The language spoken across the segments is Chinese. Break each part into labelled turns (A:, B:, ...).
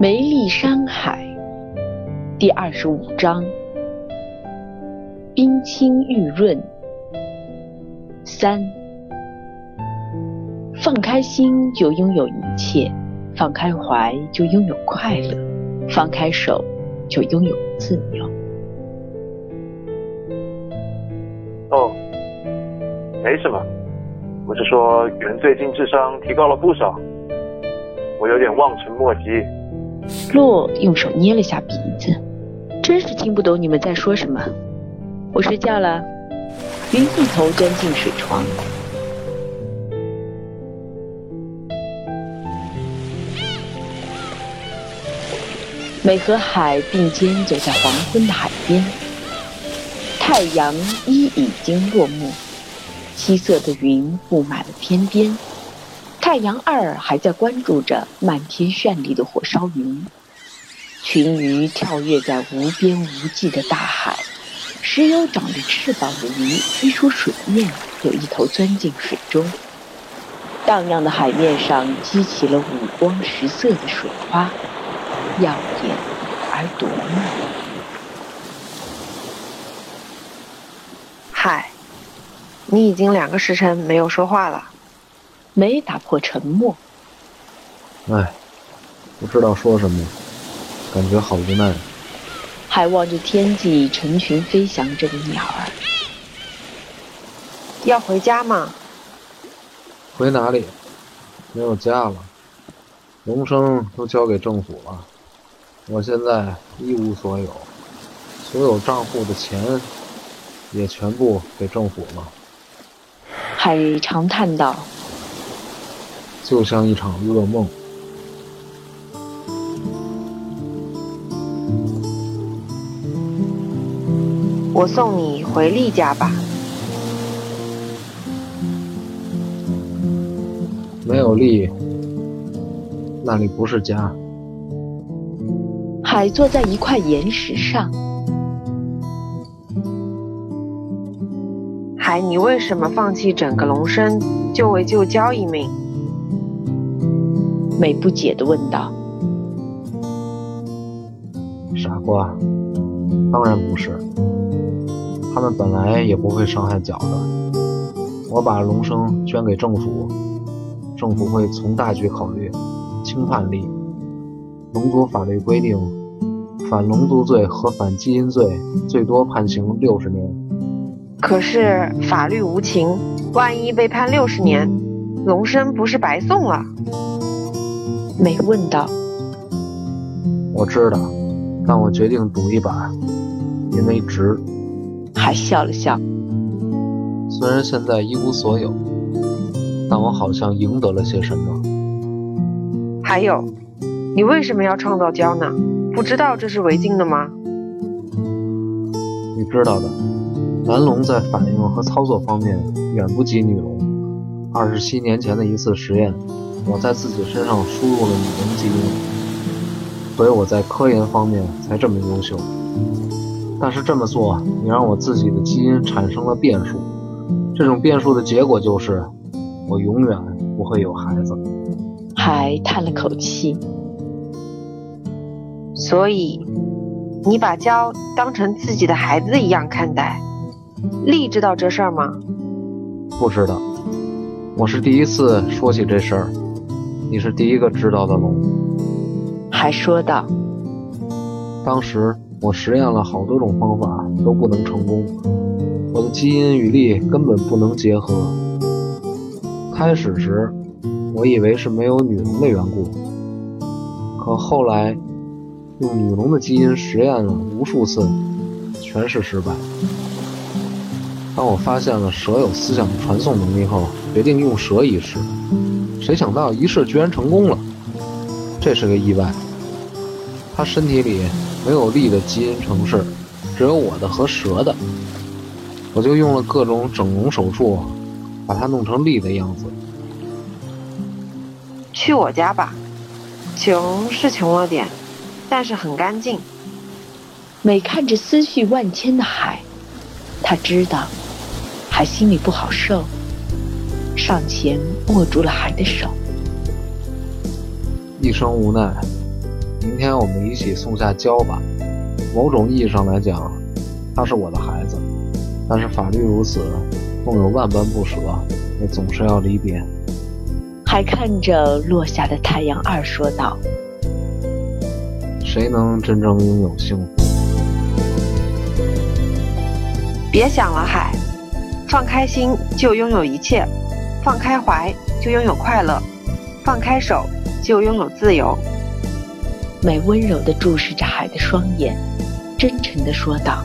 A: 梅丽山海第二十五章：冰清玉润。三，放开心就拥有一切，放开怀就拥有快乐，放开手就拥有自由。
B: 哦，没什么，我是说袁最近智商提高了不少，我有点望尘莫及。
A: 洛用手捏了下鼻子，真是听不懂你们在说什么。我睡觉了。云一头钻进水床。美和海并肩走在黄昏的海边，太阳一已经落幕，七色的云布满了天边。太阳二还在关注着漫天绚丽的火烧云，群鱼跳跃在无边无际的大海，时有长着翅膀的鱼飞出水面，有一头钻进水中。荡漾的海面上激起了五光十色的水花，耀眼而夺目。
C: 海，你已经两个时辰没有说话了。
A: 梅打破沉默。
D: 哎，不知道说什么，感觉好无奈。
A: 还望着天际成群飞翔着的鸟儿。
C: 要回家吗？
D: 回哪里？没有家了，龙生都交给政府了，我现在一无所有，所有账户的钱也全部给政府了。
A: 海长叹道。
D: 就像一场噩梦。
C: 我送你回丽家吧。
D: 没有丽，那里不是家。
A: 海坐在一块岩石上。
C: 海，你为什么放弃整个龙身，就为救焦一命？
A: 美不解地问道：“
D: 傻瓜，当然不是。他们本来也不会伤害脚的。我把龙生捐给政府，政府会从大局考虑，轻判例。龙族法律规定，反龙族罪和反基因罪最多判刑六十年。
C: 可是法律无情，万一被判六十年，龙生不是白送了？”
A: 美问道：“
D: 我知道，但我决定赌一把，因为值。”
A: 还笑了笑。
D: 虽然现在一无所有，但我好像赢得了些什么。
C: 还有，你为什么要创造胶呢？不知道这是违禁的吗？
D: 你知道的，男龙在反应和操作方面远不及女龙。二十七年前的一次实验。我在自己身上输入了女人基因，所以我在科研方面才这么优秀。但是这么做也让我自己的基因产生了变数，这种变数的结果就是我永远不会有孩子。
A: 还叹了口气。
C: 所以，你把娇当成自己的孩子一样看待。丽知道这事儿吗？
D: 不知道。我是第一次说起这事儿。你是第一个知道的龙，
A: 还说道：“
D: 当时我实验了好多种方法，都不能成功。我的基因与力根本不能结合。开始时，我以为是没有女龙的缘故，可后来用女龙的基因实验了无数次，全是失败。当我发现了蛇有思想传送能力后，决定用蛇一试。”谁想到一试居然成功了，这是个意外。他身体里没有力的基因程式，只有我的和蛇的。我就用了各种整容手术，把它弄成力的样子。
C: 去我家吧，穷是穷了点，但是很干净。
A: 每看着思绪万千的海，他知道，海心里不好受。上前握住了海的手，
D: 一生无奈，明天我们一起送下娇吧。某种意义上来讲，他是我的孩子，但是法律如此，纵有万般不舍，也总是要离别。
A: 还看着落下的太阳二说道：“
D: 谁能真正拥有幸福？
C: 别想了，海，放开心就拥有一切，放开怀就拥有快乐，放开手就拥有自由。”
A: 美温柔地注视着海的双眼，真诚地说道。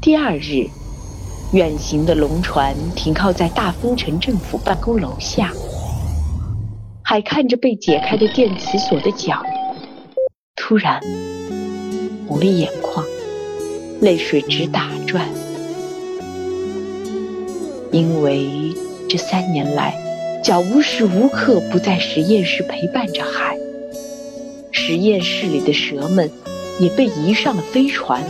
A: 第二日，远行的龙船停靠在大丰城政府办公楼下。海看着被解开的电磁锁的脚，突然红了眼眶，泪水直打转，因为这三年来。脚无时无刻不在实验室陪伴着海，实验室里的蛇们也被移上了飞船，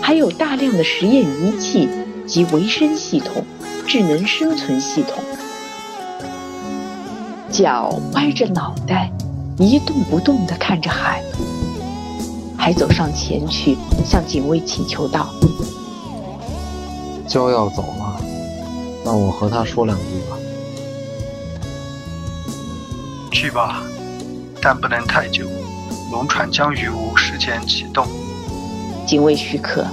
A: 还有大量的实验仪器及维生系统、智能生存系统。脚歪着脑袋，一动不动地看着海，海走上前去向警卫请求道：“
D: 焦要走，让我和他说两句吧。”
E: 去吧，但不能太久。龙船将于五时前启动。
A: 警卫许可，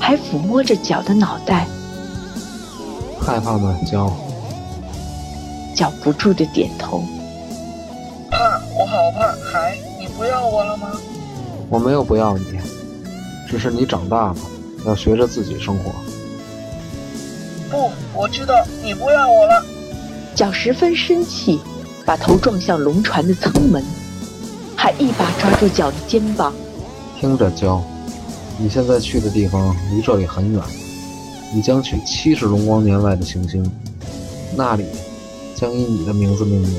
A: 还抚摸着脚的脑袋。
D: 害怕吗，脚？
A: 脚不住的点头。
E: 怕，我好怕。海，你不要我了吗？
D: 我没有不要你，只是你长大了，要学着自己生活。
E: 不，我知道你不要我了。
A: 脚十分生气，把头撞向龙船的舱门，还一把抓住脚的肩膀。
D: 听着，娇，你现在去的地方离这里很远，你将去七十龙光年外的行星，那里将以你的名字命名，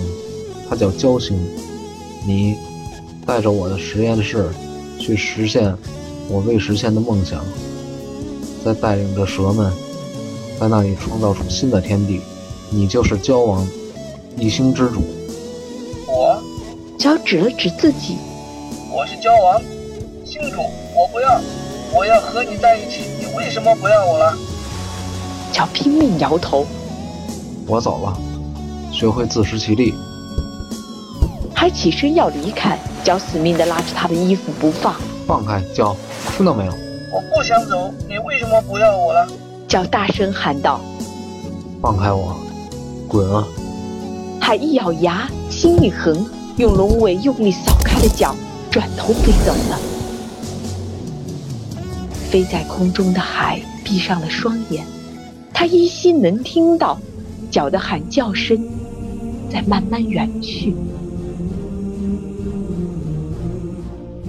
D: 它叫娇星。你带着我的实验室去实现我未实现的梦想，再带领着蛇们在那里创造出新的天地。你就是焦王，一星之主。
E: 我，
A: 焦指了指自己。
E: 我是焦王，星主。我不要，我要和你在一起。你为什么不要我了？
A: 焦拼命摇头。
D: 我走了，学会自食其力。
A: 还起身要离开，焦死命的拉着他的衣服不放。
D: 放开，焦，听到没有？
E: 我不想走。你为什么不要我了？
A: 焦大声喊道。
D: 放开我！滚啊！
A: 海一咬牙，心一横，用龙尾用力扫开了脚，转头飞走了。飞在空中的海闭上了双眼，他依稀能听到脚的喊叫声在慢慢远去。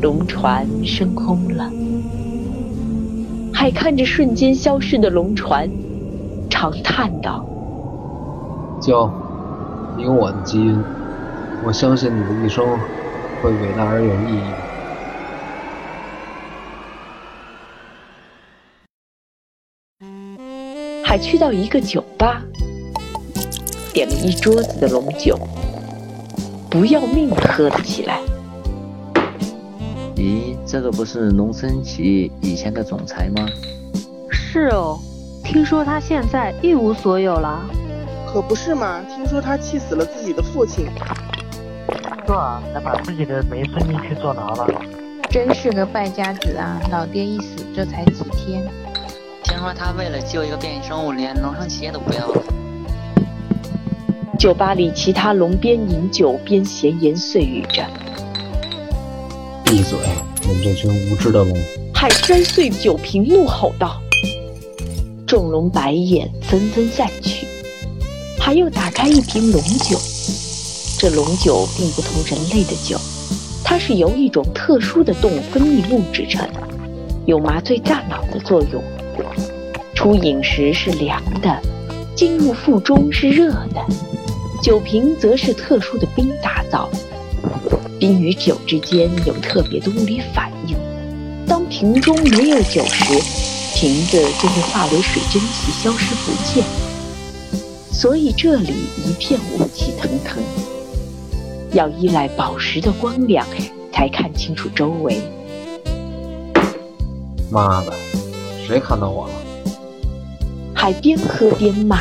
A: 龙船升空了，海看着瞬间消失的龙船，长叹道。
D: 就，你有我的基因，我相信你的一生会伟大而有意义。
A: 还去到一个酒吧，点了一桌子的龙酒，不要命的喝了起来。
F: 咦，这个不是龙升奇以前的总裁吗？
G: 是哦，听说他现在一无所有了。
H: 可不是嘛！听说他气死了自己的父亲。
I: 是啊，还把自己的没孙女去坐牢了。
J: 真是个败家子啊！老爹一死，这才几天。
K: 听说他为了救一个变异生物，连龙生企业都不要了。
A: 酒吧里，其他龙边饮酒边闲言碎语着。
D: 闭嘴！你们这群无知的龙！
A: 海摔碎酒瓶，怒吼道。众龙白眼纷纷散去。还又打开一瓶龙酒，这龙酒并不同人类的酒，它是由一种特殊的动物分泌物制成，有麻醉大脑的作用。出饮时是凉的，进入腹中是热的。酒瓶则是特殊的冰打造，冰与酒之间有特别的物理反应。当瓶中没有酒时，瓶子就会化为水蒸气消失不见。所以这里一片雾气腾腾，要依赖宝石的光亮才看清楚周围。
D: 妈的，谁看到我了？
A: 还边喝边骂。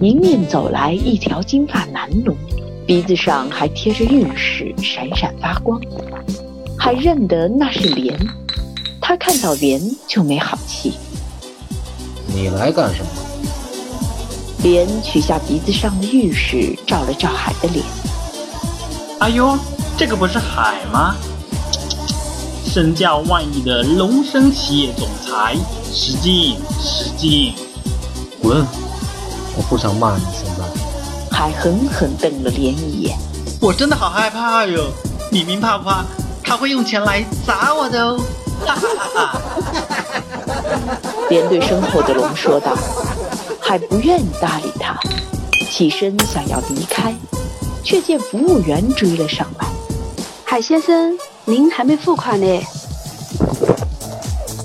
A: 迎面走来一条金发男龙，鼻子上还贴着玉石，闪闪发光。还认得那是莲，他看到莲就没好气。
D: 你来干什么？
A: 莲取下鼻子上的玉石，照了照海的脸。
L: 哎呦，这个不是海吗？身价万亿的龙生企业总裁，使劲，使劲，
D: 滚！我不想骂你，现在。
A: 海狠狠瞪了莲一眼。
L: 我真的好害怕哟！你明怕不怕？他会用钱来砸我的哦！哈哈哈
A: 哈莲对身后的龙说道。还不愿意搭理他，起身想要离开，却见服务员追了上来。
G: 海先生，您还没付款呢。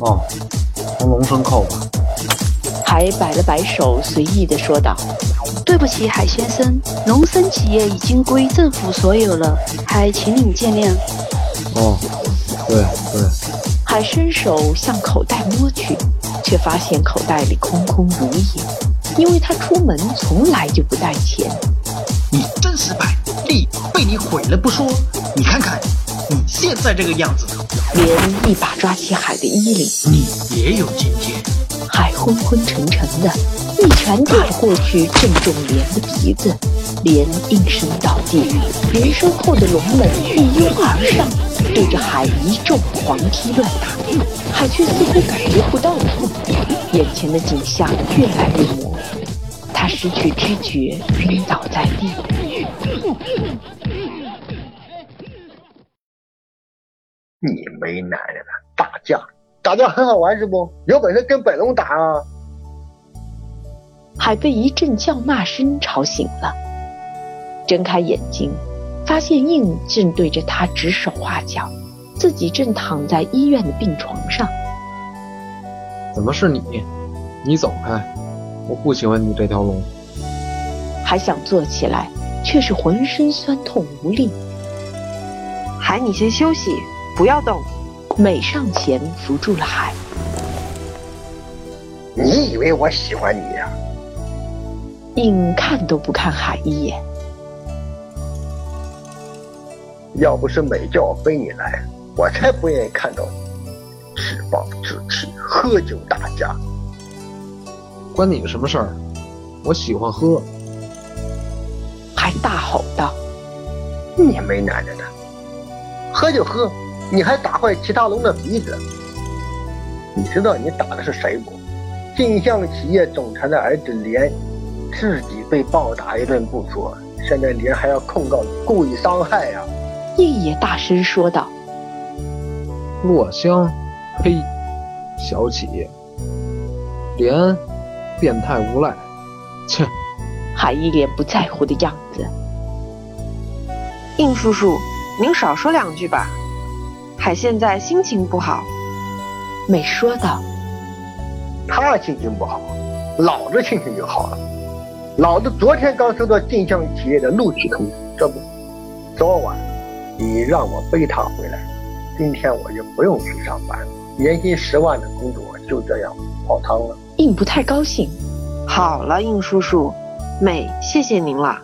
D: 哦，从龙生扣吧。
A: 海摆了摆手，随意的说道：“
G: 对不起，海先生，农生企业已经归政府所有了，还请您见谅。”
D: 哦，对对。
A: 海伸手向口袋摸去，却发现口袋里空空如也，因为他出门从来就不带钱。
L: 你真失败，利被你毁了不说，你看看你现在这个样子。
A: 连一把抓起海的衣领，
L: 你也有今天。
A: 海昏昏沉沉的，一拳打过去，正中莲的鼻子，莲应声倒地。莲身后的龙们一拥而上，对着海一众狂踢乱打，海却似乎感觉不到痛。眼前的景象越来越模糊，他失去知觉，晕倒在地。
M: 你没男人了，打架。打架很好玩是不？有本事跟本龙打啊！
A: 海被一阵叫骂声吵醒了，睁开眼睛，发现应正对着他指手画脚，自己正躺在医院的病床上。
D: 怎么是你？你走开！我不喜欢你这条龙。
A: 还想坐起来，却是浑身酸痛无力。
C: 海，你先休息，不要动。
A: 美上前扶住了海。
M: 你以为我喜欢你呀？
A: 应看都不看海一眼。
M: 要不是美叫我背你来，我才不愿意看到你吃饱吃气喝酒打架。
D: 关你什么事儿？我喜欢喝。
A: 还大吼道：“
M: 你没奶奶的，喝就喝。”你还打坏齐大龙的鼻子？你知道你打的是谁不？镜像企业总裁的儿子连，自己被暴打一顿不说，现在连还要控告你故意伤害呀！
A: 应也大声说道：“
D: 洛香，呸！小启，连，变态无赖，切！”
A: 海一脸不在乎的样子。
C: 应叔叔，您少说两句吧。海现在心情不好，
A: 美说道：“
M: 他心情不好，老子心情就好了。老子昨天刚收到镜像企业的录取通知，这不，昨晚你让我背他回来，今天我就不用去上班，年薪十万的工作就这样泡汤了。”
A: 应不太高兴。
C: 好了，应叔叔，美谢谢您了。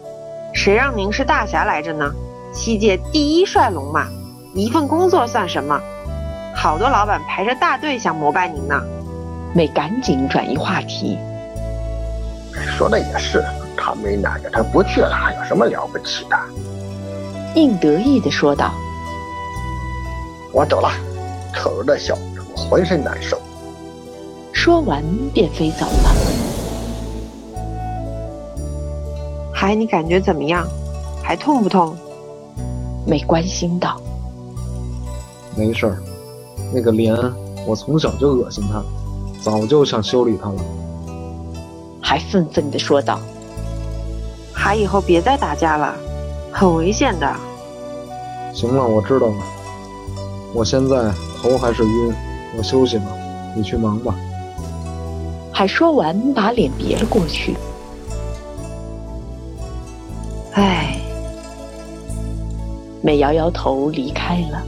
C: 谁让您是大侠来着呢？七界第一帅龙嘛。一份工作算什么？好多老板排着大队想膜拜您呢。
A: 美赶紧转移话题。
M: 说的也是，他没那个，他不去了，有什么了不起的？
A: 应得意的说道。
M: 我走了，丑的小子，我浑身难受。
A: 说完便飞走了。
C: 海，你感觉怎么样？还痛不痛？
A: 没关心道。
D: 没事儿，那个莲，我从小就恶心他，早就想修理他了。
A: 还愤愤地说道：“
C: 还以后别再打架了，很危险的。”
D: 行了，我知道了。我现在头还是晕，我休息吧，你去忙吧。
A: 还说完，把脸别了过去。唉，美摇摇头离开了。